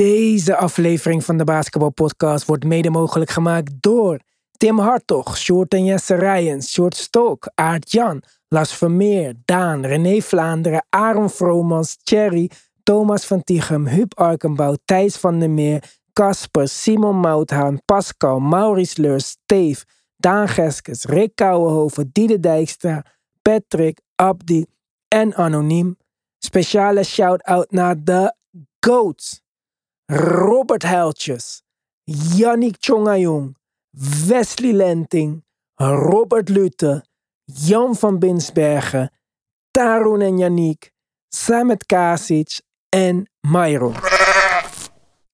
Deze aflevering van de Basketbalpodcast wordt mede mogelijk gemaakt door Tim Hartog, Short en Jesse Rijens, Short Stok, Aart Jan, Las Vermeer, Daan, René Vlaanderen, Aaron Vromans, Thierry, Thomas van Tichem, Huub Arkenbouw, Thijs van der Meer, Casper, Simon Mouthaan, Pascal, Maurice Leurs, Steve, Daan Geskes, Rick Kouwenhoven, Diede Dijkstra, Patrick, Abdi en Anoniem. Speciale shout-out naar de GOATs. Robert Heiltjes, Yannick Chongayong, Wesley Lenting, Robert Lute, Jan van Binsbergen, Tarun en Yannick, Samet Kasic en Myron.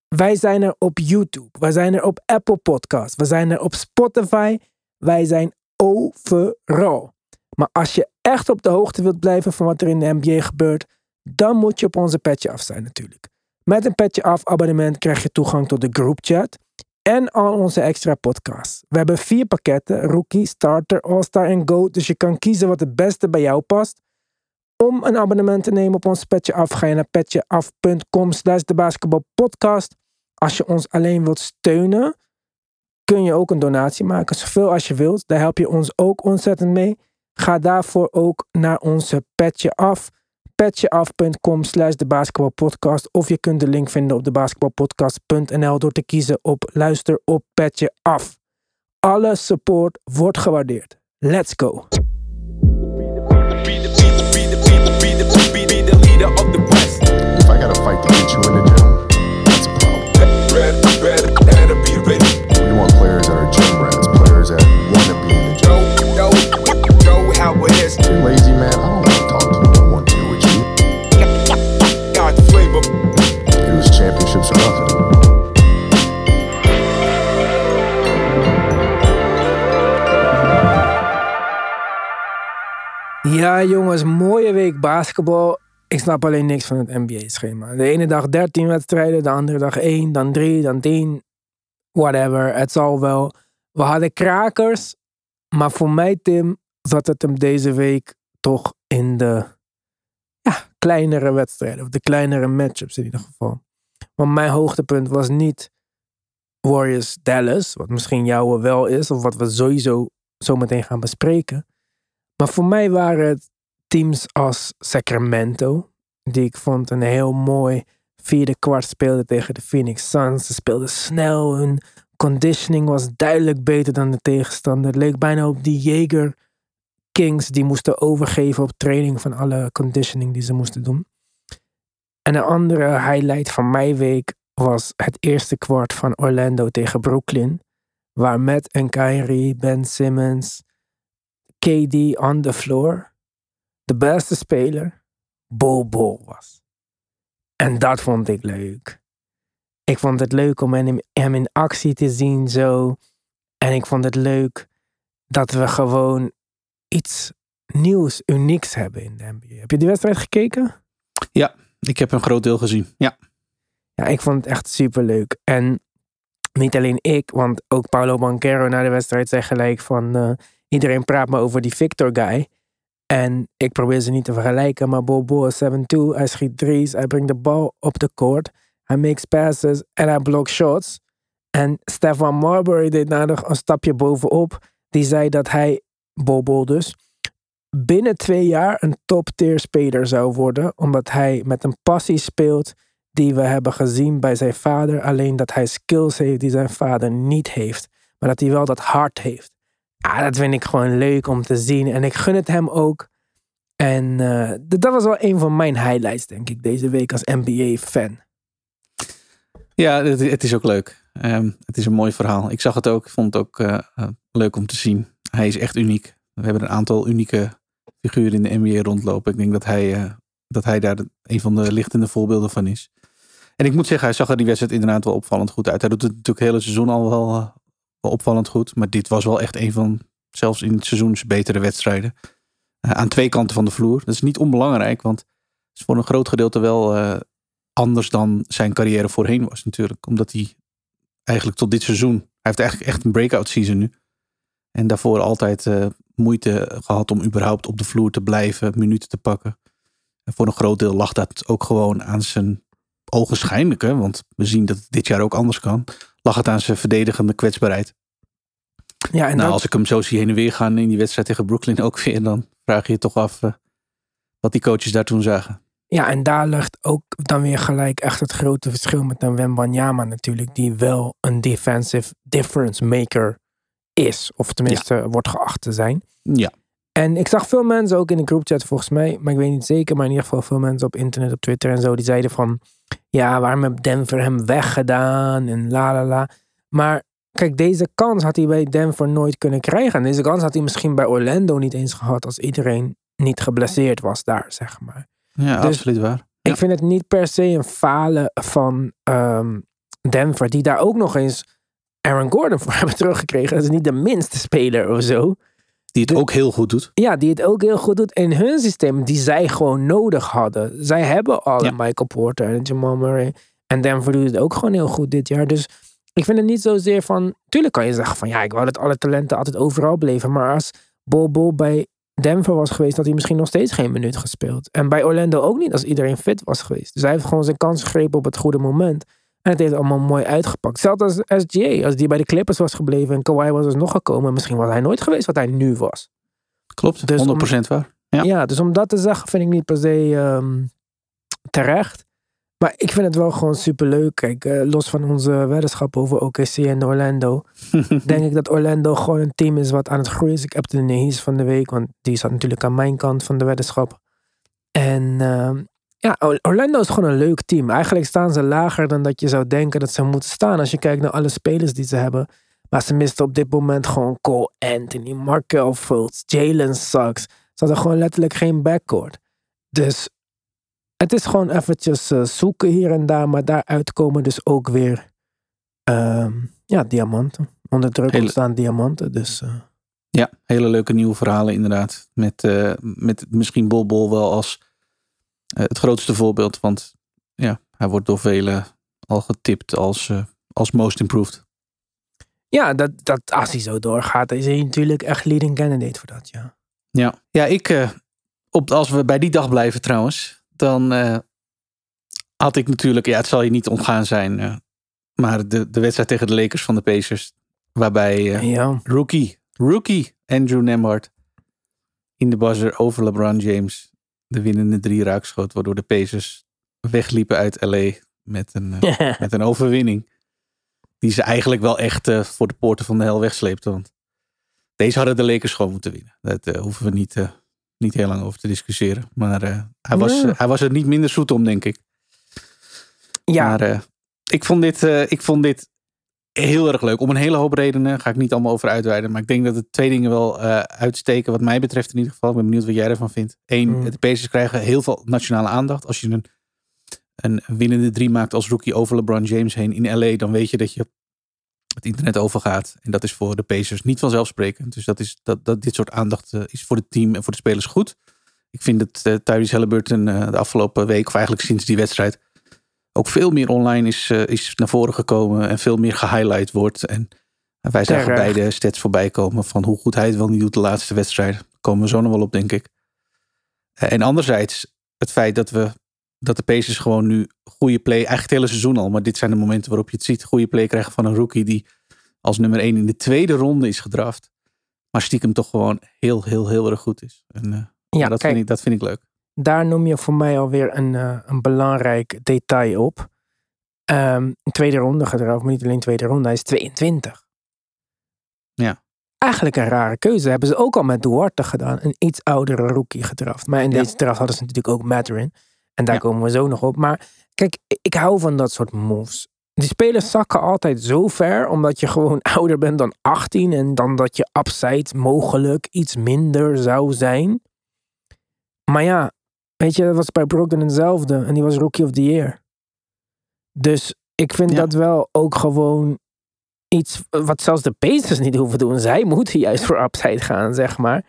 Wij zijn er op YouTube, wij zijn er op Apple Podcasts, we zijn er op Spotify, wij zijn overal. Maar als je echt op de hoogte wilt blijven van wat er in de NBA gebeurt, dan moet je op onze petje af zijn natuurlijk. Met een petje af abonnement krijg je toegang tot de groupchat en al onze extra podcasts. We hebben vier pakketten: Rookie, Starter, All-Star en Go. Dus je kan kiezen wat het beste bij jou past. Om een abonnement te nemen op ons petje af, ga je naar petjeaf.com slash de basketbalpodcast. Als je ons alleen wilt steunen, kun je ook een donatie maken. Zoveel als je wilt. Daar help je ons ook ontzettend mee. Ga daarvoor ook naar onze petje af petjeaf.com slash de basketbalpodcast. Of je kunt de link vinden op de basketbalpodcast.nl door te kiezen op luister op petje af. Alle support wordt gewaardeerd. Let's go. Ja, jongens, mooie week basketbal. Ik snap alleen niks van het NBA-schema. De ene dag 13 wedstrijden, de andere dag 1, dan 3, dan 10. Whatever, het zal wel. We hadden krakers, maar voor mij, Tim, zat het hem deze week toch in de ja, kleinere wedstrijden. Of de kleinere matchups in ieder geval. Want mijn hoogtepunt was niet Warriors Dallas, wat misschien jouwe wel is, of wat we sowieso zo meteen gaan bespreken. Maar voor mij waren het teams als Sacramento, die ik vond een heel mooi vierde kwart speelde tegen de Phoenix Suns. Ze speelden snel, hun conditioning was duidelijk beter dan de tegenstander. Het leek bijna op die Jaeger Kings die moesten overgeven op training van alle conditioning die ze moesten doen. En een andere highlight van mijn week was het eerste kwart van Orlando tegen Brooklyn. Waar Matt en Kyrie, Ben Simmons, KD on the floor, de beste speler, Bol was. En dat vond ik leuk. Ik vond het leuk om hem, in actie te zien zo. En ik vond het leuk dat we gewoon iets nieuws, unieks hebben in de NBA. Heb je die wedstrijd gekeken? Ja, ik heb een groot deel gezien. Ja. Ja, ik vond het echt super leuk. En niet alleen ik, want ook Paulo Banquero na de wedstrijd zei gelijk van... eh, iedereen praat maar over die Victor guy. En ik probeer ze niet te vergelijken, maar Bobo is 7-2. Hij schiet threes, hij brengt de bal op de court. Hij makes passes en hij blockt shots. En Stefan Marbury deed nog een stapje bovenop. Die zei dat hij, Bobo dus, binnen twee jaar een top-tier speler zou worden. Omdat hij met een passie speelt die we hebben gezien bij zijn vader. Alleen dat hij skills heeft die zijn vader niet heeft. Maar dat hij wel dat hart heeft. Ja, dat vind ik gewoon leuk om te zien. En ik gun het hem ook. En eh, dat was wel een van mijn highlights, denk ik, deze week als NBA-fan. Ja, het, het is ook leuk. Ehm, het is een mooi verhaal. Ik zag het ook. Ik vond het ook eh, eh, leuk om te zien. Hij is echt uniek. We hebben een aantal unieke figuren in de NBA rondlopen. Ik denk dat hij, dat hij daar een van de lichtende voorbeelden van is. En ik moet zeggen, hij zag er die wedstrijd inderdaad wel opvallend goed uit. Hij doet het natuurlijk het hele seizoen al wel, wel opvallend goed. Maar dit was wel echt een van, zelfs in het seizoen, zijn betere wedstrijden. Eh, aan twee kanten van de vloer. Dat is niet onbelangrijk, want het is voor een groot gedeelte wel eh, anders dan zijn carrière voorheen was natuurlijk. Omdat hij eigenlijk tot dit seizoen, hij heeft eigenlijk echt een breakout season nu. En daarvoor altijd eh, moeite gehad om überhaupt op de vloer te blijven, minuten te pakken. En voor een groot deel lag dat ook gewoon aan zijn ogenschijnlijke, want we zien dat het dit jaar ook anders kan, lag het aan zijn verdedigende kwetsbaarheid. Ja, en nou, dat- als ik hem zo zie heen en weer gaan in die wedstrijd tegen Brooklyn ook weer, dan vraag je je toch af eh, wat die coaches daar toen zagen. Ja, en daar ligt ook dan weer gelijk echt het grote verschil met een Wembanyama natuurlijk. Die wel een defensive difference maker is. Of tenminste wordt geacht te zijn. Ja, En ik zag veel mensen ook in de groupchat volgens mij. Maar ik weet niet zeker. Maar in ieder geval veel mensen op internet, op Twitter en zo. Die zeiden van... Ja, waarom heeft Denver hem weggedaan? En la la la. Maar kijk, deze kans had hij bij Denver nooit kunnen krijgen. En deze kans had hij misschien bij Orlando niet eens gehad. Als iedereen niet geblesseerd was daar, zeg maar. ja Dus- absoluut waar. Ja. Ik vind het niet per se een falen van ehm, Denver, die daar ook nog eens Aaron Gordon voor hebben teruggekregen. Dat is niet de minste speler of zo. Die het ook heel goed doet. Ja, die het ook heel goed doet in hun systeem, die zij gewoon nodig hadden. Zij hebben al Ja. Michael Porter en Jamal Murray. En Denver doet het ook gewoon heel goed dit jaar. Dus ik vind het niet zozeer van. Tuurlijk kan je zeggen van ja, ik wou dat alle talenten altijd overal bleven. Maar als Bol Bol bij Denver was geweest, had hij misschien nog steeds geen minuut gespeeld. En bij Orlando ook niet als iedereen fit was geweest. Dus hij heeft gewoon zijn kans gegrepen op het goede moment. En het heeft allemaal mooi uitgepakt. Zelfs als SGA, als die bij de Clippers was gebleven en Kawhi was dus nog gekomen, misschien was hij nooit geweest wat hij nu was. Klopt, Dus 100% waar. Ja. Ja. dus om dat te zeggen vind ik niet per se ehm, terecht. Maar ik vind het wel gewoon superleuk. Kijk, eh, los van onze weddenschap over OKC en Orlando. denk ik dat Orlando gewoon een team is wat aan het groeien is. Ik heb de Nehis van de week, want die zat natuurlijk aan mijn kant van de weddenschap. En ehm, ja, Or- Orlando is gewoon een leuk team. Eigenlijk staan ze lager dan dat je zou denken dat ze moeten staan. Als je kijkt naar alle spelers die ze hebben. Maar ze misten op dit moment gewoon Cole Anthony, Markel Fultz, Jalen Suggs. Ze hadden gewoon letterlijk geen backcourt. Dus het is gewoon eventjes eh, zoeken hier en daar. Maar daaruit komen dus ook weer ehm, ja, diamanten. Onder druk Hele- ontstaan diamanten. Dus eh, Ja, hele leuke nieuwe verhalen inderdaad. Met, eh, met misschien Bol Bol wel als het grootste voorbeeld. Want ja, hij wordt door velen al getipt als, eh, als most improved. ja, dat, dat, als hij zo doorgaat, is hij natuurlijk echt leading candidate voor dat, ja. Ja, ja ik, eh, op, als we bij die dag blijven trouwens, dan eh, had ik natuurlijk, ja, het zal je niet ontgaan zijn, eh, maar de, de wedstrijd tegen de Lakers van de Pacers, waarbij eh, Ja, rookie, rookie Andrew Nemhard in de buzzer over LeBron James de winnende drie raakschoot, waardoor de Pacers wegliepen uit LA met een, eh, met een overwinning. Die ze eigenlijk wel echt eh, voor de poorten van de hel wegsleepten. Want deze hadden de Lakers gewoon moeten winnen. Daar eh, hoeven we niet, niet heel lang over te discussiëren. Maar hij, was, Ja. hij was er niet minder zoet om, denk ik. ja Maar ik, vond dit, ik vond dit heel erg leuk. Om een hele hoop redenen. Ga ik niet allemaal over uitweiden. Maar ik denk dat het twee dingen wel eh, uitsteken. Wat mij betreft in ieder geval. Ik ben benieuwd wat jij ervan vindt. Eén, Mm. de Pacers krijgen heel veel nationale aandacht. Als je een, een winnende drie maakt als rookie over LeBron James heen in LA. Dan weet je dat je het internet overgaat. En dat is voor de Pacers niet vanzelfsprekend. Dus dat is, dat, dat dit soort aandacht eh, is voor het team en voor de spelers goed. Ik vind dat uh, Tyrese Halliburton de afgelopen week, of eigenlijk sinds die wedstrijd, ook veel meer online is, uh, is naar voren gekomen en veel meer gehighlight wordt. En wij zagen Terecht. beide stats voorbij komen van hoe goed hij het wel niet doet de laatste wedstrijd. Daar komen we zo nog wel op, denk ik. Uh, en anderzijds het feit dat we dat de Pacers gewoon nu goede play, eigenlijk het hele seizoen al, maar dit zijn de momenten waarop je het ziet, goede play krijgen van een rookie die als nummer 1 in de tweede ronde is gedraft. Maar stiekem toch gewoon heel, heel, heel erg goed is. En, uh, ja dat, kijk, vind ik, dat vind ik leuk. Daar noem je voor mij alweer een, uh, een belangrijk detail op. Um, tweede ronde gedraft, maar niet alleen tweede ronde, hij is 22. Ja. Eigenlijk een rare keuze. Hebben ze ook al met Duarte gedaan. Een iets oudere rookie gedraft. Maar in Ja. deze draft hadden ze natuurlijk ook Matterin. En daar Ja. komen we zo nog op. Maar kijk, ik hou van dat soort moves. Die spelers zakken altijd zo ver, omdat je gewoon ouder bent dan 18 en dan dat je upside mogelijk iets minder zou zijn. Maar ja, weet je, dat was bij Brogdon hetzelfde en die was Rookie of the Year. Dus ik vind Ja. dat wel ook gewoon iets wat zelfs de Pacers niet hoeven doen. Zij moeten juist voor upside gaan, zeg maar.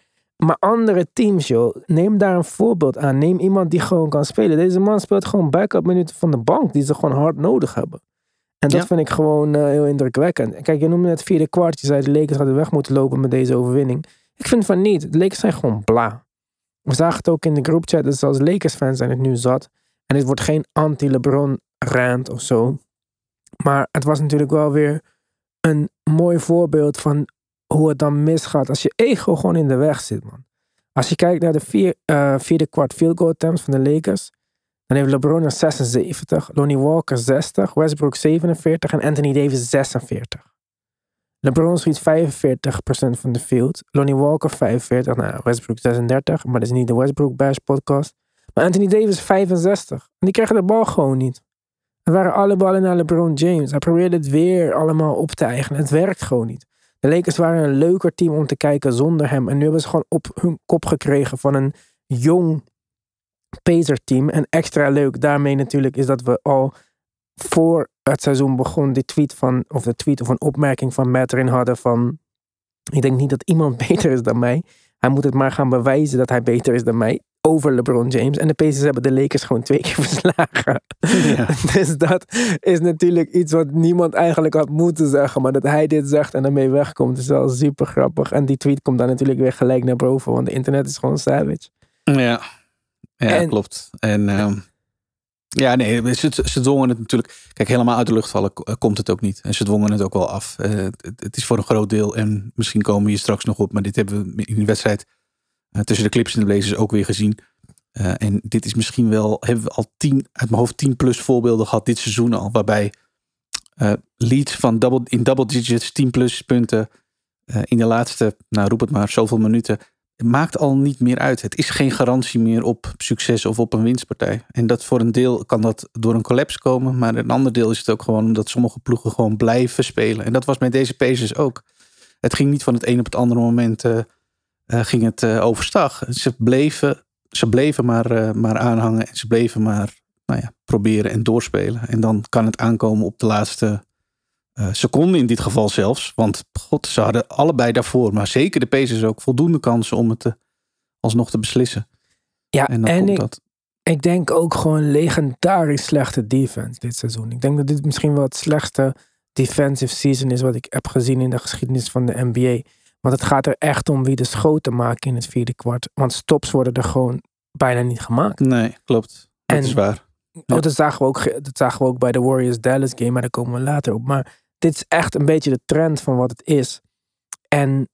Maar andere teams, joh, neem daar een voorbeeld aan. Neem iemand die gewoon kan spelen. Deze man speelt gewoon backup minuten van de bank, die ze gewoon hard nodig hebben. En dat Ja. vind ik gewoon uh, heel indrukwekkend. Kijk, je noemde het vierde kwart. Je zei de Lakers hadden weg moeten lopen met deze overwinning. Ik vind van niet. De Lakers zijn gewoon bla. We zagen het ook in de groupchat. Dus als Lakers fans zijn het nu zat. En dit wordt geen anti-LeBron rant of zo. Maar het was natuurlijk wel weer een mooi voorbeeld van hoe het dan misgaat als je ego gewoon in de weg zit, man. Als je kijkt naar de vier, uh, vierde kwart field goal attempts van de Lakers, dan heeft LeBron er 76, Lonnie Walker 60, Westbrook 47 en Anthony Davis 46. LeBron schiet 45% van de field, Lonnie Walker 45, nou Westbrook 36, maar dat is niet de Westbrook Bash podcast. Maar Anthony Davis 65. En die krijgen de bal gewoon niet. Het waren alle ballen naar LeBron James. Hij probeerde het weer allemaal op te eigenen. Het werkt gewoon niet. De Lakers waren een leuker team om te kijken zonder hem. En nu hebben ze gewoon op hun kop gekregen van een jong Pacer-team. En extra leuk daarmee natuurlijk is dat we al voor het seizoen begon die tweet van, of de tweet of een opmerking van Matt erin hadden van, ik denk niet dat iemand beter is dan mij. Hij moet het maar gaan bewijzen dat hij beter is dan mij over LeBron James. En de Pacers hebben de Lakers gewoon twee keer verslagen. Ja. dus dat is natuurlijk iets wat niemand eigenlijk had moeten zeggen. Maar dat hij dit zegt en ermee wegkomt is wel super grappig. En die tweet komt dan natuurlijk weer gelijk naar boven. Want de internet is gewoon savage. Ja, ja klopt. En ehm, ja, nee, ze, dwongen het natuurlijk. Kijk, helemaal uit de lucht vallen komt het ook niet. En ze dwongen het ook wel af. Uh, het, is voor een groot deel. En misschien komen we hier straks nog op. Maar dit hebben we in de wedstrijd uh, tussen de Clips en de Blazers ook weer gezien. En dit is misschien wel, hebben we al tien, uit mijn hoofd tien plus voorbeelden gehad dit seizoen al. Waarbij leads van double, in double digits, 10 plus punten in de laatste, nou roep het maar, zoveel minuten. Maakt al niet meer uit. Het is geen garantie meer op succes of op een winstpartij. En dat voor een deel kan dat door een collapse komen. Maar een ander deel is het ook gewoon omdat sommige ploegen gewoon blijven spelen. En dat was met deze Pacers ook. Het ging niet van het een op het andere moment uh, ging het uh, overstag. Ze bleven, ze bleven maar, maar aanhangen en ze bleven maar nou ja, proberen en doorspelen. En dan kan het aankomen op de laatste seconde in dit geval zelfs. Want god, ze hadden allebei daarvoor, maar zeker de Pacers ook voldoende kansen om het te, alsnog te beslissen. Ja, en, en ik, dat. ik denk ook gewoon legendarisch slechte defense dit seizoen. Ik denk dat dit misschien wel het slechtste defensive season is wat ik heb gezien in de geschiedenis van de NBA. Want het gaat er echt om wie de schoten maken in het vierde kwart. Want stops worden er gewoon bijna niet gemaakt. Nee, klopt. Dat en, is waar. Oh, dat, zagen we ook, dat zagen we ook bij de Warriors Dallas game, maar daar komen we later op. Maar dit is echt een beetje de trend van wat het is. En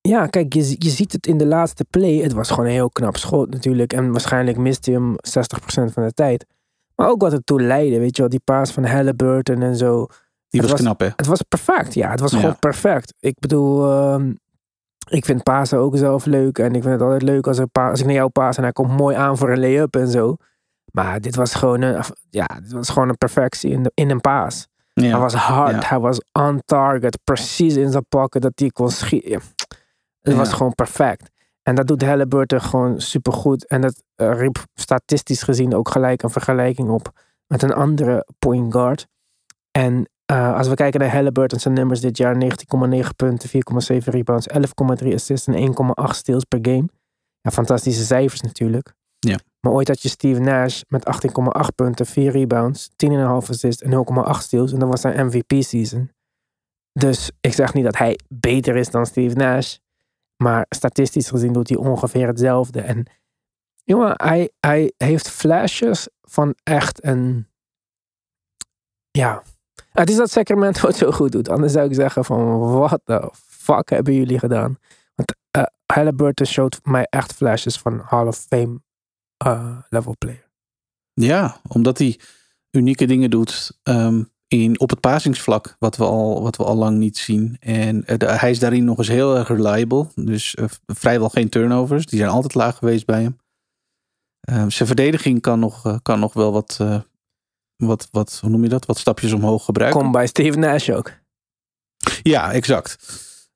ja, kijk, je, je ziet het in de laatste play. Het was gewoon een heel knap schot natuurlijk. En waarschijnlijk miste hij hem 60% van de tijd. Maar ook wat het toe leidde, weet je wel. Die paas van Halliburton en zo. Die was, knap, hè? Het was perfect, ja. Het was gewoon perfect. Ik bedoel, uh, ik vind Pasen ook zelf leuk. En ik vind het altijd leuk als, een als ik naar jou paas en hij komt mooi aan voor een lay-up en zo. Maar dit was gewoon een, ja, dit was gewoon een perfectie in, de, in een paas. Hij was hard, hij was on target, precies in zijn pakken dat hij kon schieten. Het was gewoon perfect. En dat doet Halliburton gewoon supergoed. En dat uh, riep statistisch gezien ook gelijk een vergelijking op met een andere point guard. En uh, als we kijken naar Halliburton zijn nummers dit jaar, 19,9 punten, 4,7 rebounds, 11,3 assists en 1,8 steals per game. Ja, fantastische cijfers natuurlijk. Maar ooit had je Steve Nash met 18,8 punten, 4 rebounds, 10,5 assists en 0,8 steals. En dat was zijn MVP-season. Dus ik zeg niet dat hij beter is dan Steve Nash. Maar statistisch gezien doet hij ongeveer hetzelfde. En jongen, hij, hij heeft flashes van echt een... Ja, het is dat Sacramento het zo goed doet. Anders zou ik zeggen van, what the fuck hebben jullie gedaan? Want uh, Halliburton showt mij echt flashes van Hall of Fame uh, level player. Ja, omdat hij unieke dingen doet um, in, op het pasingsvlak, wat we al, wat we al lang niet zien. En uh, hij is daarin nog eens heel erg reliable. Dus uh, vrijwel geen turnovers. Die zijn altijd laag geweest bij hem. Ehm, zijn verdediging kan nog, kan nog wel wat, wat, wat, hoe noem je dat? Wat stapjes omhoog gebruiken. Kom bij Steve Nash ook. Ja, exact.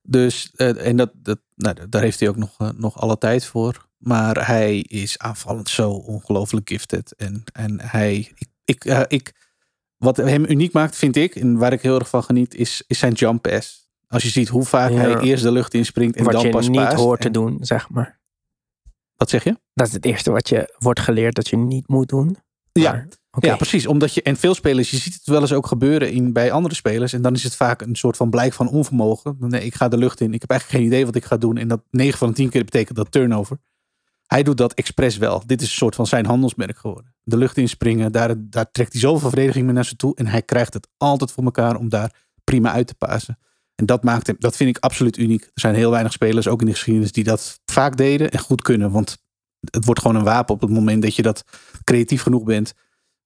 Dus, uh, en dat, dat, nou, daar heeft hij ook nog, uh, nog alle tijd voor. Maar hij is aanvallend zo ongelooflijk gifted. En, en hij, ik, ik, uh, ik, wat hem uniek maakt, vind ik, en waar ik heel erg van geniet, is, is zijn jump pass. Als je ziet hoe vaak ja. hij eerst de lucht inspringt en wat dan pas Wat je niet hoort en, te doen, zeg maar. Wat zeg je? Dat is het eerste wat je wordt geleerd dat je niet moet doen. Ja, okay. ja, precies. Omdat je, en veel spelers, je ziet het wel eens ook gebeuren in, bij andere spelers. En dan is het vaak een soort van blijk van onvermogen. Nee, ik ga de lucht in. Ik heb eigenlijk geen idee wat ik ga doen. En dat 9 van de 10 keer betekent dat turnover. Hij doet dat expres wel. Dit is een soort van zijn handelsmerk geworden. De lucht inspringen, daar, daar trekt hij zoveel verdediging mee naar ze toe. En hij krijgt het altijd voor elkaar om daar prima uit te pasen. En dat maakt hem, dat vind ik absoluut uniek. Er zijn heel weinig spelers, ook in de geschiedenis, die dat vaak deden en goed kunnen. Want het wordt gewoon een wapen op het moment dat je dat creatief genoeg bent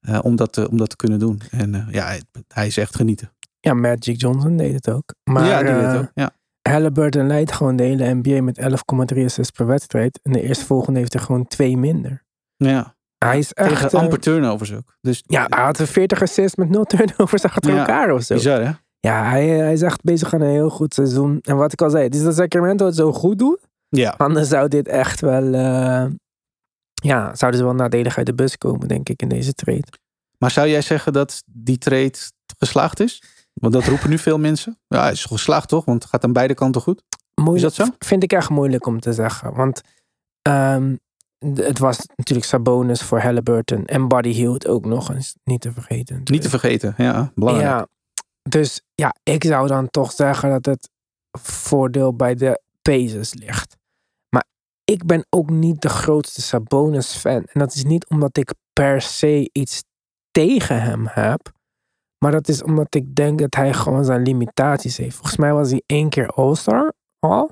uh, om, dat, om dat te kunnen doen. En uh, ja, hij, hij, is echt genieten. Ja, Magic Johnson deed het ook. Maar, ja, die deed het ook. Ja. Halliburton leidt gewoon de hele NBA met 11,3 assists per wedstrijd. En de eerstvolgende heeft er gewoon twee minder. Ja. Hij is echt... Tegen uh, amper turnovers ook. Dus, ja, hij had 40 assists met 0 turnovers achter Ja, elkaar of zo. Bizar hè? Ja, hij, hij is echt bezig aan een heel goed seizoen. En wat ik al zei, het is dat Sacramento het zo goed doet. Ja. Anders zou dit echt wel... eh, ja, zouden ze wel nadelig uit de bus komen, denk ik, in deze trade. Maar zou jij zeggen dat die trade geslaagd is? Want dat roepen nu veel mensen. Ja, hij is geslaagd toch? Want het gaat aan beide kanten goed. Moeilijk, Is dat zo? Vind ik echt moeilijk om te zeggen. Want ehm, het was natuurlijk Sabonis voor Halliburton. En Buddy Hield ook nog eens, niet te vergeten. Niet te vergeten. Ja, belangrijk. Ja, dus ja, ik zou dan toch zeggen dat het voordeel bij de Pacers ligt. Maar ik ben ook niet de grootste Sabonis-fan. En dat is niet omdat ik per se iets tegen hem heb. Maar dat is omdat ik denk dat hij gewoon zijn limitaties heeft. Volgens mij was hij één keer All-Star al.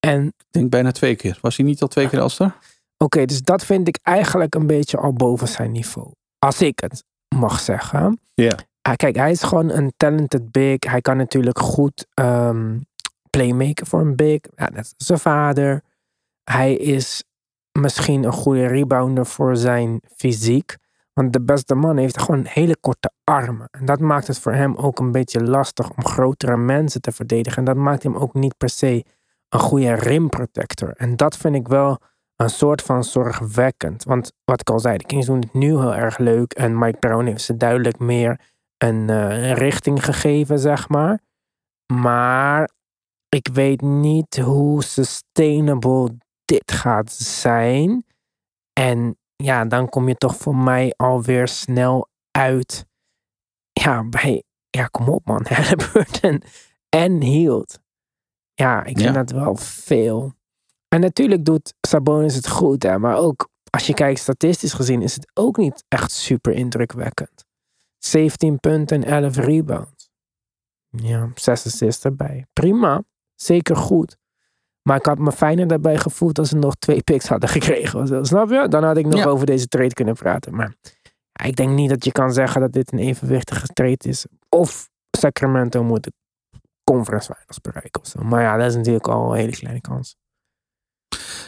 En Ik denk bijna twee keer. Was hij niet al twee keer Alster? Oké, dus dat vind ik eigenlijk een beetje al boven zijn niveau. Als ik het mag zeggen. Ja. Kijk, hij is gewoon een talented big. Hij kan natuurlijk goed ehm playmaken voor een big. Ja, net als zijn vader. Hij is misschien een goede rebounder voor zijn fysiek. Want de beste man heeft gewoon hele korte armen. En dat maakt het voor hem ook een beetje lastig om grotere mensen te verdedigen. En dat maakt hem ook niet per se een goede rimprotector. En dat vind ik wel een soort van zorgwekkend. Want wat ik al zei, de Kings doen het nu heel erg leuk. En Mike Brown heeft ze duidelijk meer een, eh, richting gegeven, zeg maar. Maar ik weet niet hoe sustainable dit gaat zijn. En ja, dan kom je toch voor mij alweer snel uit. Ja, bij. Ja, kom op man. Halliburton en Hield. Ja, ik vind Ja. dat wel veel. En natuurlijk doet Sabonis het goed, hè, maar ook als je kijkt statistisch gezien is het ook niet echt super indrukwekkend. 17 punten en 11 rebounds. Ja, 6 assists erbij. Prima, zeker goed. Maar ik had me fijner daarbij gevoeld als ze nog twee picks hadden gekregen. Snap je? Dan had ik nog Ja. over deze trade kunnen praten. Maar ik denk niet dat je kan zeggen dat dit een evenwichtige trade is. Of Sacramento moet de conference finals bereiken of zo. Maar ja, dat is natuurlijk al een hele kleine kans.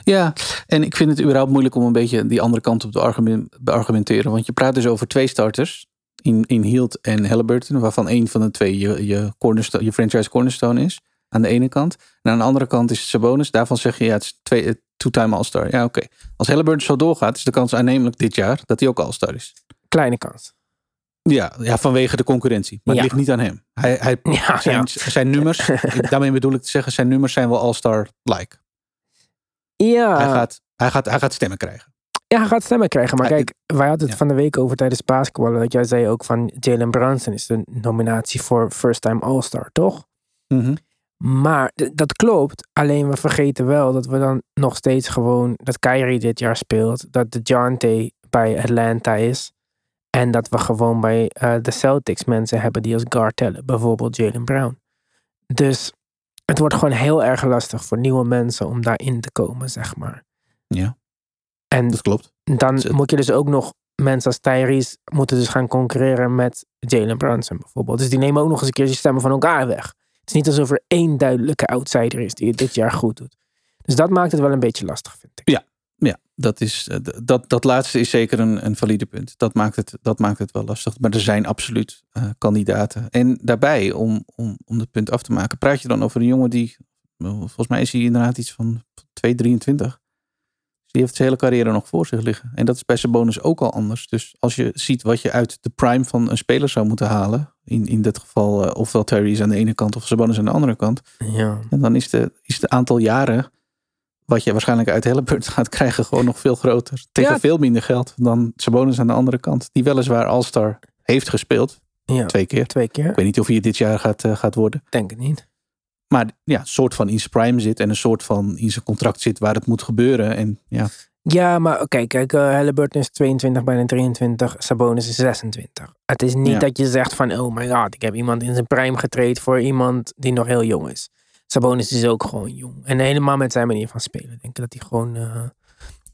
Ja, en ik vind het überhaupt moeilijk om een beetje die andere kant op te argumen- beargumenteren. Want je praat dus over twee starters. In, in Hield en Halliburton. Waarvan één van de twee je, je, cornerstone, je franchise cornerstone is. Aan de ene kant. En aan de andere kant is het Sabonis. Daarvan zeg je ja, het is twee, eh, two-time All-Star. Ja, oké. Als Halliburton zo doorgaat, is de kans aannemelijk dit jaar dat hij ook All-Star is. Kleine kans. Ja, ja, vanwege de concurrentie. Maar Ja. het ligt niet aan hem. Hij, hij, Ja, zijn, ja. zijn nummers, daarmee bedoel ik te zeggen, zijn nummers zijn wel All-Star-like. Ja, Hij, gaat, hij, gaat, hij gaat stemmen krijgen. ja, hij gaat stemmen krijgen. Maar kijk, wij hadden het van de week over tijdens basketballen. Dat jij zei ook van Jalen Brunson is de nominatie voor First Time All-Star, toch? Mhm. Maar dat klopt. Alleen we vergeten wel dat we dan nog steeds gewoon dat Kyrie dit jaar speelt. Dat de Jante bij Atlanta is. En dat we gewoon bij eh, de Celtics mensen hebben die als guard tellen. Bijvoorbeeld Jalen Brown. Dus het wordt gewoon heel erg lastig voor nieuwe mensen om daarin te komen, zeg maar. Ja, En dat klopt. dan moet je dus ook nog mensen als Tyrese moeten dus gaan concurreren met Jalen Brunson bijvoorbeeld. Dus die nemen ook nog eens een keer die stemmen van elkaar weg. Het is niet alsof er één duidelijke outsider is die het dit jaar goed doet. Dus dat maakt het wel een beetje lastig, vind ik. Ja, dat, is, eh, dat, dat laatste is zeker een, een valide punt. Dat maakt, het, dat maakt het wel lastig. Maar er zijn absoluut eh, kandidaten. En daarbij, om, om, om het punt af te maken, praat je dan over een jongen die, volgens mij is hij inderdaad iets van 223. Die heeft zijn hele carrière nog voor zich liggen. En dat is bij bonus ook al anders. Dus als je ziet wat je uit de prime van een speler zou moeten halen. In, in dit geval eh, ofwel Terry is aan de ene kant of Sabonis aan de andere kant. Ja. En dan is de, is het aantal jaren wat je waarschijnlijk uit Halliburton gaat krijgen gewoon nog veel groter. Tegen Ja. veel minder geld dan Sabonis aan de andere kant. Die weliswaar All-Star heeft gespeeld. ja. Twee keer. Twee keer? Ik weet niet of hij dit jaar gaat, eh, gaat worden. Denk het niet. Maar ja, een soort van in zijn prime zit en een soort van in zijn contract zit waar het moet gebeuren. En ja, Ja, maar oké, kijk, eh Halliburton is 22, bijna 23, Sabonis is 26. Het is niet Ja. dat je zegt van, oh my god, ik heb iemand in zijn prime getraind voor iemand die nog heel jong is. Sabonis is ook gewoon jong. En helemaal met zijn manier van spelen. Denk ik dat hij gewoon eh,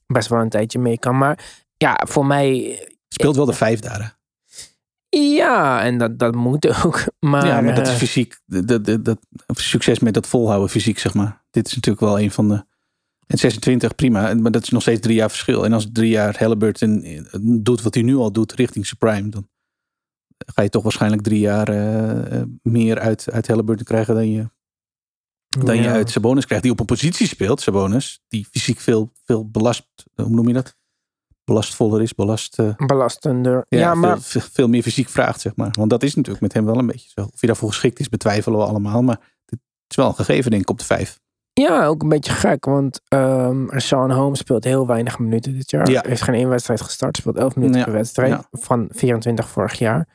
best wel een tijdje mee kan. Maar ja, voor mij, speelt wel de vijf daar. Ja, en dat, dat moet ook. Maar, ja, maar dat is eh, fysiek. Dat, dat, dat, succes met dat volhouden fysiek, zeg maar. Dit is natuurlijk wel een van de. En 26, prima. Maar dat is nog steeds drie jaar verschil. En als drie jaar Halliburton doet wat hij nu al doet richting zijn prime, dan ga je toch waarschijnlijk drie jaar eh, eh, meer uit, uit Halliburton krijgen dan je, dan je uit Sabonis krijgt. Die op een positie speelt, Sabonis, die fysiek veel, veel belast, hoe noem je dat? Belastvoller is, belast. eh, belastender. ja, Ja, maar veel, meer fysiek vraagt, zeg maar. Want dat is natuurlijk met hem wel een beetje zo. Of hij daarvoor geschikt is, betwijfelen we allemaal. Maar het is wel een gegeven, denk ik, op de vijf. Ja, ook een beetje gek, want ehm Sean Holmes speelt heel weinig minuten dit jaar. Ja. Heeft geen één wedstrijd gestart, speelt 11 minuten Ja, per wedstrijd ja. van 24 vorig jaar.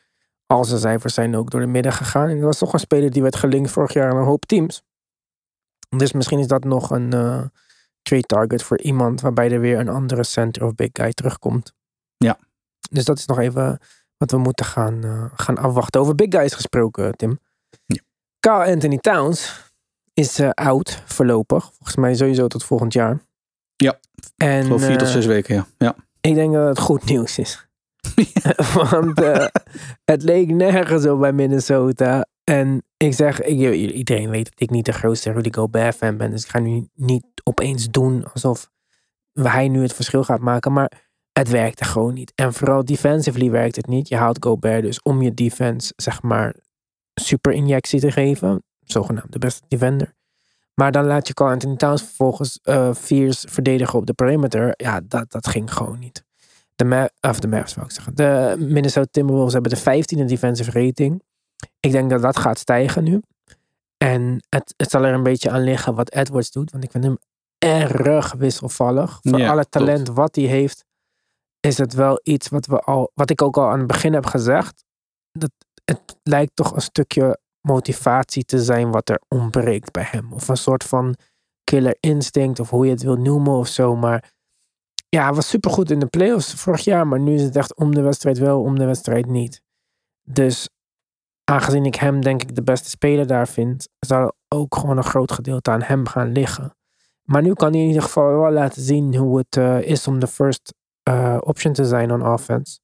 Al zijn cijfers zijn ook door de midden gegaan. En dat was toch een speler die werd gelinkt vorig jaar aan een hoop teams. Dus misschien is dat nog een eh, trade target voor iemand waarbij er weer een andere center of big guy terugkomt. Ja. Dus dat is nog even wat we moeten gaan, eh, gaan afwachten. Over big guys gesproken, Tim. Ja. Carl Anthony Towns is eh oud voorlopig. Volgens mij sowieso tot volgend jaar. Ja. En vier tot eh, zes weken, ja. ja. ik denk dat het goed nieuws is. Want het leek nergens op bij Minnesota. En ik zeg, ik, iedereen weet dat ik niet de grootste Rudy Gobert fan ben. Dus ik ga nu niet opeens doen alsof hij nu het verschil gaat maken. Maar het werkte gewoon niet. En vooral defensively werkt het niet. Je haalt Gobert dus om je defense, zeg maar, super injectie te geven. Zogenaamd de beste defender. Maar dan laat je Carl Anthony Towns vervolgens viers verdedigen op de perimeter. Ja, dat, dat ging gewoon niet. De, of de Mavs wou ik zeggen. De Minnesota Timberwolves hebben de 15e defensive rating. Ik denk dat dat gaat stijgen nu. En het, het zal er een beetje aan liggen wat Edwards doet. Want ik vind hem erg wisselvallig. Voor Ja, alle talent wat hij heeft, is het wel iets wat, we al, wat ik ook al aan het begin heb gezegd. Dat het lijkt toch een stukje motivatie te zijn wat er ontbreekt bij hem. Of een soort van killer instinct, of hoe je het wil noemen of zo. Maar ja, hij was supergoed in de playoffs vorig jaar. Maar nu is het echt om de wedstrijd wel, om de wedstrijd niet. Dus aangezien ik hem denk ik de beste speler daar vind, zal ook gewoon een groot gedeelte aan hem gaan liggen. Maar nu kan hij in ieder geval wel laten zien hoe het eh, is om de first eh, option te zijn on offense.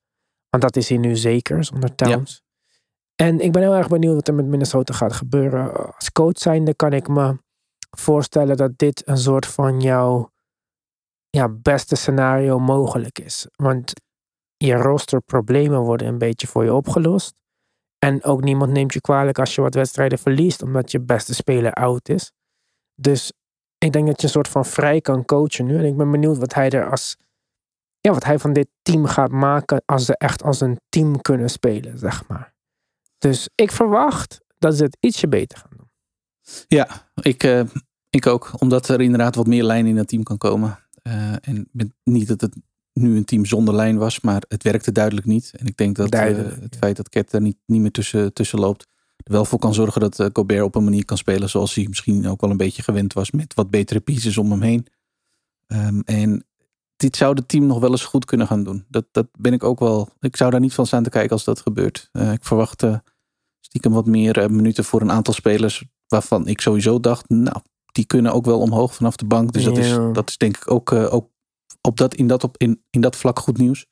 Want dat is hij nu zeker, zonder Towns. En ik ben heel erg benieuwd wat er met Minnesota gaat gebeuren. Als coach zijnde kan ik me voorstellen dat dit een soort van jouw ja, beste scenario mogelijk is. Want je rosterproblemen worden een beetje voor je opgelost. En ook niemand neemt je kwalijk als je wat wedstrijden verliest, omdat je beste speler oud is. Dus ik denk dat je een soort van vrij kan coachen nu. En ik ben benieuwd wat hij er als. Ja, wat hij van dit team gaat maken als ze echt als een team kunnen spelen, zeg maar. Dus ik verwacht dat ze het ietsje beter gaan doen. Ja, ik, eh, ik ook. Omdat er inderdaad wat meer lijn in het team kan komen. Eh, en niet dat het nu een team zonder lijn was, maar het werkte duidelijk niet. En ik denk dat eh, het feit dat Ket er niet, niet meer tussen, tussen loopt, er wel voor kan zorgen dat eh, Gobert op een manier kan spelen zoals hij misschien ook wel een beetje gewend was met wat betere pieces om hem heen. Ehm, en dit zou het team nog wel eens goed kunnen gaan doen. Dat, dat ben ik ook wel. Ik zou daar niet van staan te kijken als dat gebeurt. Eh, ik verwacht stiekem wat meer minuten voor een aantal spelers waarvan ik sowieso dacht, nou, die kunnen ook wel omhoog vanaf de bank. Dus dat, is, dat is denk ik ook, ook op dat, in, dat, op, in, in dat vlak goed nieuws.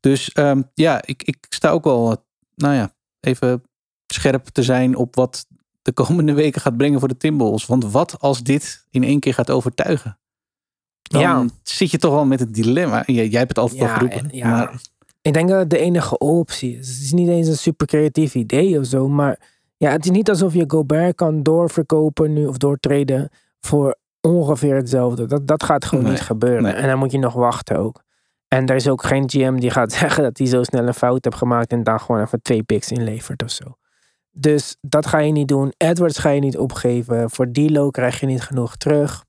Dus ehm, ja, ik, ik sta ook wel, eh, nou ja, even scherp te zijn op wat de komende weken gaat brengen voor de Timberwolves. Want wat als dit in één keer gaat overtuigen? Dan Ja. zit je toch wel met het dilemma. Jij, jij hebt het altijd al geroepen. en- ja. Maar Ik denk dat het de enige optie is. Het is niet eens een super creatief idee of zo. Maar ja, het is niet alsof je Gobert kan doorverkopen nu of doortreden voor ongeveer hetzelfde. Dat, dat gaat gewoon Nee, niet gebeuren. nee. En dan moet je nog wachten ook. En er is ook geen GM die gaat zeggen dat hij zo snel een fout heeft gemaakt en dan gewoon even twee picks inlevert of zo. Dus dat ga je niet doen. Edwards ga je niet opgeven. Voor D'Lo krijg je niet genoeg terug.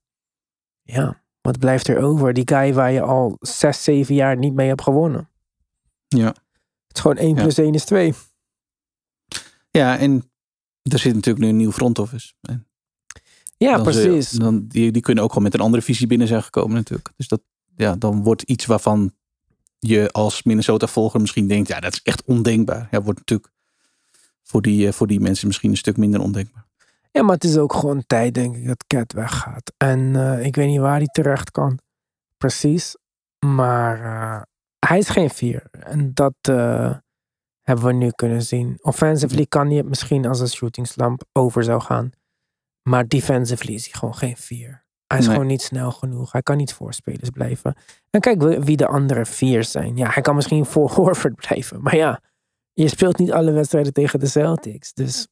Ja, wat blijft er over? Die guy waar je al zes, zeven jaar niet mee hebt gewonnen. ja. Het is gewoon 1 Ja. plus 1 is 2. Ja, en er zit natuurlijk nu een nieuw front office. En Ja, dan precies. dan, die, die kunnen ook gewoon met een andere visie binnen zijn gekomen natuurlijk. Dus dat, ja, dan wordt iets waarvan je als Minnesota-volger misschien denkt, ja, dat is echt ondenkbaar. Ja, wordt natuurlijk voor die, eh, voor die mensen misschien een stuk minder ondenkbaar. Ja, maar het is ook gewoon tijd, denk ik, dat Cat weggaat. En eh, ik weet niet waar hij terecht kan. Precies. Maar eh, hij is geen vier. En dat hebben we nu kunnen zien. Offensively kan hij het misschien als een shooting slump over zou gaan. Maar defensively is hij gewoon geen vier. Hij is Nee. gewoon niet snel genoeg. Hij kan niet voor spelers blijven. En kijk wie- wie de andere vier zijn. Ja, hij kan misschien voor Horford blijven. Maar ja, je speelt niet alle wedstrijden tegen de Celtics. Dus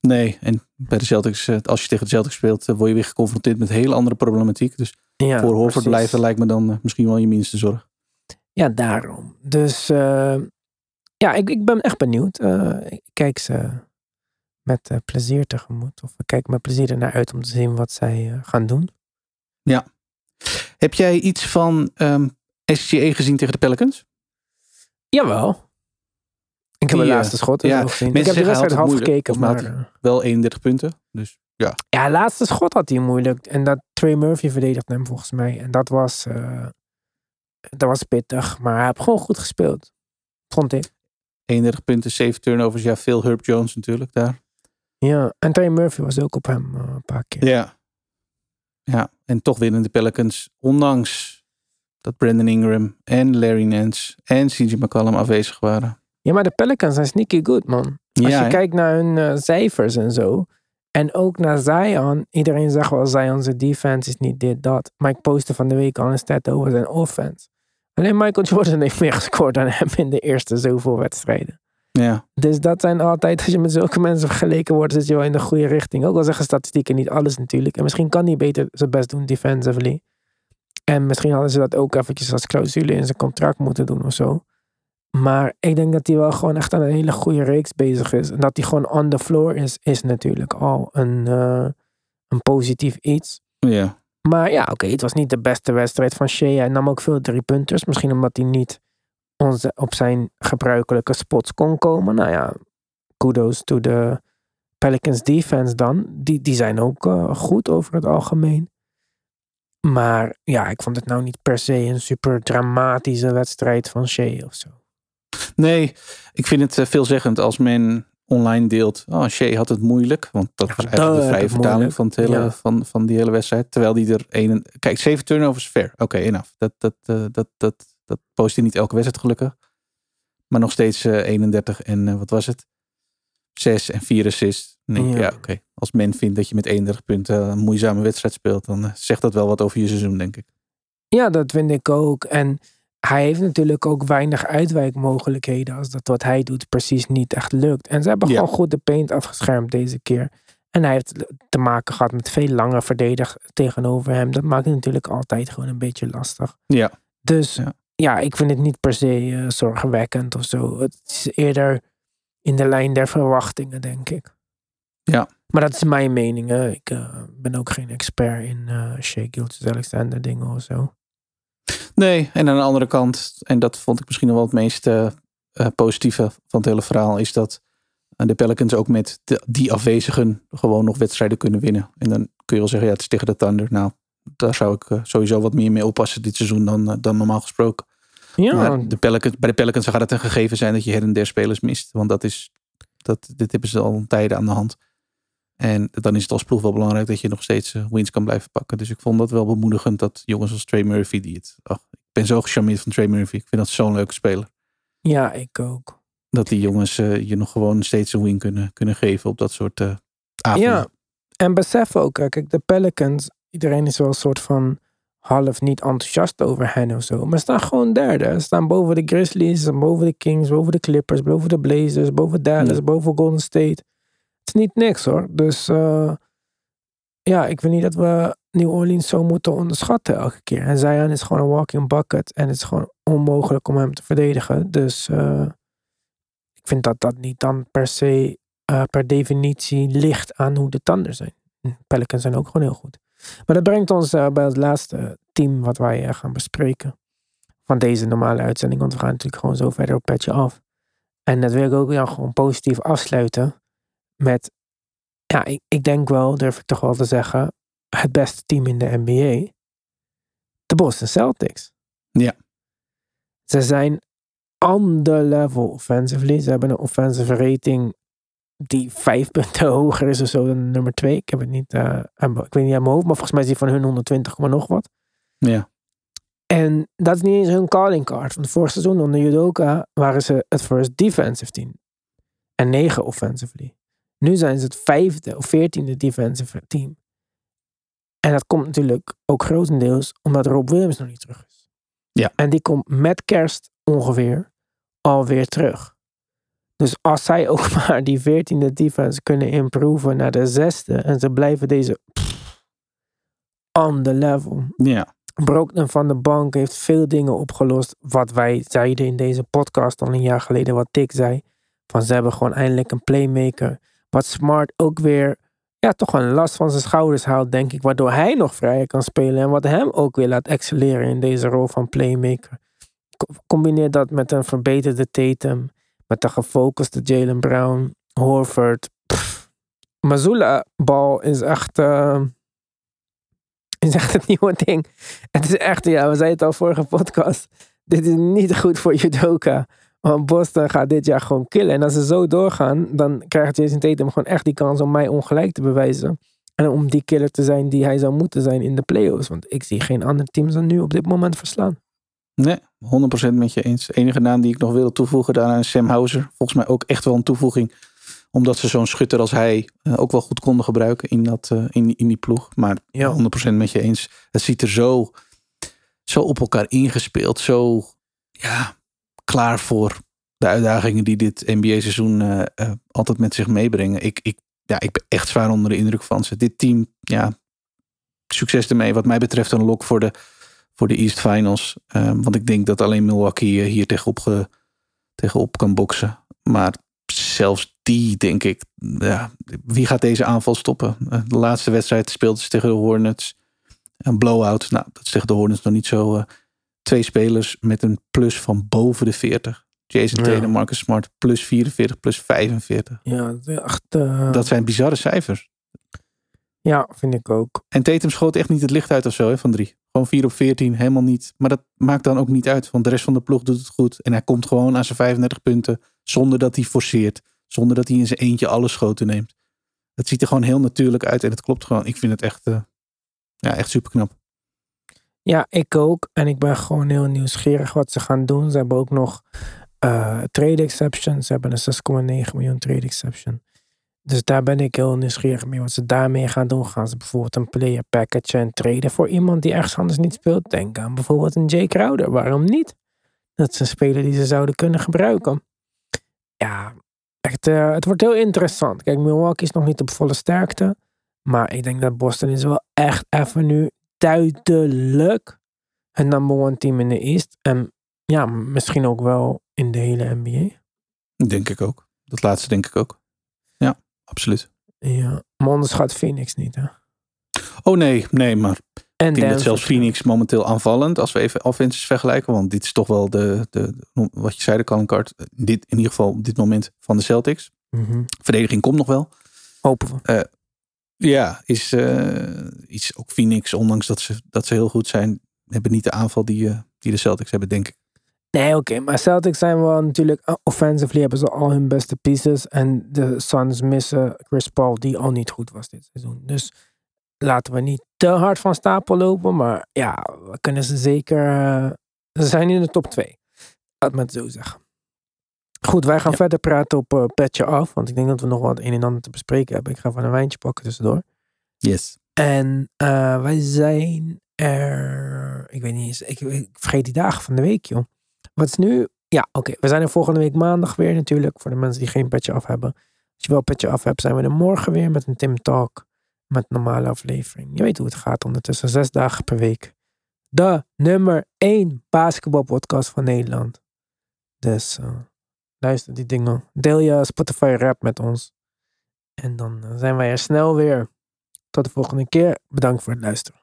Nee, en bij de Celtics, eh, als je tegen de Celtics speelt, eh, word je weer geconfronteerd met hele andere problematiek. Dus ja, voor Horford precies. blijven lijkt me dan eh, misschien wel je minste zorg. Ja, daarom. Dus ja, ik, ik ben echt benieuwd. Ik kijk ze met eh, plezier tegemoet. Of ik kijk met plezier ernaar uit om te zien wat zij eh, gaan doen. Heb jij iets van ehm SGA gezien tegen de Pelicans? Jawel. Ik heb de eh, laatste schot ja, ja, gezien. Ik heb de wedstrijd half moeilijk. gekeken. Maar, Wel 31 punten. Dus ja. ja, laatste schot had hij moeilijk. En dat Trey Murphy verdedigde hem volgens mij. En dat was, dat was pittig. Maar hij heeft gewoon goed gespeeld. Vond ik. 31 punten, 7 turnovers. Ja, veel Herb Jones natuurlijk daar. Ja, en Trey Murphy was ook op hem eh, een paar keer. Ja. Ja, en toch winnen de Pelicans. Ondanks dat Brandon Ingram en Larry Nance en CJ McCollum afwezig waren. Ja, maar de Pelicans zijn sneaky good, man. Als ja, je kijkt naar hun eh, cijfers en zo. En ook naar Zion. Iedereen zegt wel, Zion zijn defense is niet dit, dat. Maar ik postte van de week al een stat over zijn offense. Alleen Michael Jordan heeft meer gescoord dan hem in de eerste zoveel wedstrijden. Ja. Dus dat zijn altijd, als je met zulke mensen vergeleken wordt, zit je wel in de goede richting. Ook al zeggen statistieken niet alles natuurlijk. En misschien kan hij beter zijn best doen defensively. En misschien hadden ze dat ook eventjes als clausule in zijn contract moeten doen of zo. Maar ik denk dat hij wel gewoon echt aan een hele goede reeks bezig is. En dat hij gewoon on the floor is, is natuurlijk al een, eh, een positief iets. ja. Maar ja, oké, het was niet de beste wedstrijd van Shea. Hij nam ook veel driepunters. Misschien omdat hij niet onze, op zijn gebruikelijke spots kon komen. Nou ja, kudos to de Pelicans defense dan. Die, die zijn ook eh, goed over het algemeen. Maar ja, ik vond het nou niet per se een super dramatische wedstrijd van Shea of zo. Nee, ik vind het eh, veelzeggend als men online deelt. Oh, Shea had het moeilijk. Want dat was eigenlijk de vrije vertaling van, het hele, Ja. van, van die hele wedstrijd. Terwijl die er een... Kijk, zeven turnovers fair. Oké, enough. Dat, dat, eh, dat, dat, dat post hij niet elke wedstrijd gelukkig. Maar nog steeds eh, 31 en eh, wat was het? 6 en 4 assists. Ik, Ja. ja, oké. Als men vindt dat je met 31 punten een moeizame wedstrijd speelt, dan eh, zegt dat wel wat over je seizoen, denk ik. Ja, dat vind ik ook. En hij heeft natuurlijk ook weinig uitwijkmogelijkheden als dat wat hij doet precies niet echt lukt. En ze hebben Ja. gewoon goed de paint afgeschermd deze keer. En hij heeft te maken gehad met veel lange verdedigers tegenover hem. Dat maakt het natuurlijk altijd gewoon een beetje lastig. Ja. Dus ja, Ja. ik vind het niet per se eh, zorgwekkend of zo. Het is eerder in de lijn der verwachtingen, denk ik. Ja. Maar dat is mijn mening. Hè. Ik eh, ben ook geen expert in eh Shea Gilgeous-Alexander dingen of zo. Nee, en aan de andere kant, en dat vond ik misschien nog wel het meest eh, positieve van het hele verhaal, is dat de Pelicans ook met de- die afwezigen gewoon nog wedstrijden kunnen winnen. En dan kun je wel zeggen, ja, het is tegen de Thunder. Nou, daar zou ik sowieso wat meer mee oppassen dit seizoen dan, dan normaal gesproken. Ja, Maar de Pelicans, bij de Pelicans gaat het een gegeven zijn dat je her en der spelers mist. Want dat is, dat, dit hebben ze al een tijden aan de hand. En dan is het als ploeg wel belangrijk dat je nog steeds eh, wins kan blijven pakken. Dus ik vond dat wel bemoedigend dat jongens als Trey Murphy, die het. Ach, ik ben zo gecharmeerd van Trey Murphy. Ik vind dat zo'n leuke speler. ja, ik ook. Dat die jongens eh, je nog gewoon steeds een win kunnen, kunnen geven op dat soort eh avonden. Ja, en besef ook, kijk, de Pelicans, iedereen is wel een soort van half niet enthousiast over hen of zo. Maar ze staan gewoon derde. Ze staan boven de Grizzlies, boven de Kings, boven de Clippers, boven de Blazers, boven Dallas, Ja. boven Golden State. Het is niet niks hoor. Dus eh, ja, ik vind niet dat we New Orleans zo moeten onderschatten elke keer. En Zion is gewoon een walking bucket en het is gewoon onmogelijk om hem te verdedigen. Dus eh, ik vind dat dat niet dan per se eh, per definitie ligt aan hoe de tanden zijn. Hm, Pelicans zijn ook gewoon heel goed. Maar dat brengt ons eh, bij het laatste team wat wij eh, gaan bespreken. Van deze normale uitzending. Want we gaan natuurlijk gewoon zo verder op petje af. En dat wil ik ook ja, gewoon positief afsluiten. Met ja, ik, ik denk wel, durf ik toch wel te zeggen, het beste team in de NBA. De Boston Celtics. Ja. Ze zijn on the level offensively. Ze hebben een offensive rating die vijf punten hoger is of zo dan nummer twee. Ik heb het niet, uh, ik weet niet aan mijn hoofd, maar volgens mij is die van hun 120, nog wat. Ja. En dat is niet eens hun calling card. Want vorig seizoen onder Judoka waren ze het first defensive team. En negen offensively. Nu zijn ze het vijfde of veertiende defensive team. En dat komt natuurlijk ook grotendeels omdat Rob Williams nog niet terug is. Ja. En die komt met kerst ongeveer alweer terug. Dus als zij ook maar die veertiende defense kunnen improven naar de zesde en ze blijven deze on the level. Ja. Van de bank heeft veel dingen opgelost. Wat wij zeiden in deze podcast al een jaar geleden, wat Dick zei. Van ze hebben gewoon eindelijk een playmaker. Wat Smart ook weer, ja, toch een last van zijn schouders haalt, denk ik. Waardoor hij nog vrijer kan spelen. En wat hem ook weer laat excelleren in deze rol van playmaker. Combineer dat met een verbeterde Tatum. Met de gefocuste Jalen Brown, Horford. Mazula bal is echt... Uh, is echt het nieuwe ding. Het is echt, ja, we zeiden het al vorige podcast. Dit is niet goed voor judoka. Want Boston gaat dit jaar gewoon killen. En als ze zo doorgaan, dan krijgt Jason Tatum gewoon echt die kans om mij ongelijk te bewijzen. En om die killer te zijn die hij zou moeten zijn in de playoffs. Want ik zie geen ander team dan nu op dit moment verslaan. Nee, 100% met je eens. De enige naam die ik nog wil toevoegen daaraan is Sam Hauser. Volgens mij ook echt wel een toevoeging. Omdat ze zo'n schutter als hij uh, ook wel goed konden gebruiken in, dat, uh, in, in die ploeg. Maar ja. 100% met je eens. Het ziet er zo, zo op elkaar ingespeeld. Zo ja, klaar voor de uitdagingen die dit NBA-seizoen uh, altijd met zich meebrengen. Ik, ik, ja, ik ben echt zwaar onder de indruk van ze. Dit team, ja, succes ermee. Wat mij betreft een lok voor de, voor de East Finals. Um, want ik denk dat alleen Milwaukee hier tegenop, ge, tegenop kan boksen. Maar zelfs die, denk ik, ja, wie gaat deze aanval stoppen? Uh, de laatste wedstrijd speelden ze tegen de Hornets. Een blowout. Nou, dat is tegen de Hornets nog niet zo. Uh, twee spelers met een plus van boven de 40. Jason Tatum, ja. Marcus Smart plus 44, plus 45. Ja, echt, uh... dat zijn bizarre cijfers. Ja, vind ik ook. En Tatum schoot echt niet het licht uit of zo hè, van drie. Gewoon 4 op 14, helemaal niet. Maar dat maakt dan ook niet uit, want de rest van de ploeg doet het goed. En hij komt gewoon aan zijn 35 punten zonder dat hij forceert. Zonder dat hij in zijn eentje alle schoten neemt. Het ziet er gewoon heel natuurlijk uit en het klopt gewoon. Ik vind het echt, uh, ja, echt super knap. Ja, ik ook. En ik ben gewoon heel nieuwsgierig wat ze gaan doen. Ze hebben ook nog uh, trade exception. Ze hebben een 6,9 miljoen trade exception. Dus daar ben ik heel nieuwsgierig mee. Wat ze daarmee gaan doen. Gaan ze bijvoorbeeld een player package en traden voor iemand die ergens anders niet speelt? Denk aan bijvoorbeeld een Jay Crowder. Waarom niet? Dat is een die ze zouden kunnen gebruiken. Ja, echt, uh, het wordt heel interessant. Kijk, Milwaukee is nog niet op volle sterkte. Maar ik denk dat Boston is wel echt even nu duidelijk het number one team in de East. En ja, misschien ook wel in de hele NBA. Denk ik ook. Dat laatste denk ik ook. Absoluut. Ja, maar onderschat Phoenix niet, hè? Oh nee, nee, maar en ik denk dat zelfs Phoenix momenteel aanvallend, als we even offenses vergelijken, want dit is toch wel de, de wat je zei, de calling card, dit, in ieder geval op dit moment van de Celtics. Mm -hmm. Verdediging komt nog wel. Hopen we. Uh, ja, is uh, iets ook Phoenix, ondanks dat ze, dat ze heel goed zijn, hebben niet de aanval die, uh, die de Celtics hebben, denk ik. Nee, oké, okay, maar Celtics zijn wel natuurlijk offensively hebben ze al hun beste pieces en de Suns missen Chris Paul die al niet goed was dit seizoen. Dus laten we niet te hard van stapel lopen, maar ja, we kunnen ze zeker. Uh, ze zijn in de top 2. Laat me het zo zeggen. Goed, wij gaan ja. verder praten op uh, Petje Af, want ik denk dat we nog wat een en ander te bespreken hebben. Ik ga van een wijntje pakken tussendoor. Yes. En uh, wij zijn er. Ik weet niet eens, ik, ik, vergeet die dagen van de week, joh. Wat is nu? Ja, oké. We zijn er volgende week maandag weer natuurlijk, voor de mensen die geen Petje Af hebben. Als je wel Petje Af hebt, zijn we er morgen weer met een Tim Talk met normale aflevering. Je weet hoe het gaat ondertussen. Zes dagen per week. De nummer één basketbalpodcast van Nederland. Dus uh, luister die dingen. Deel je Spotify rap met ons. En dan zijn wij er snel weer. Tot de volgende keer. Bedankt voor het luisteren.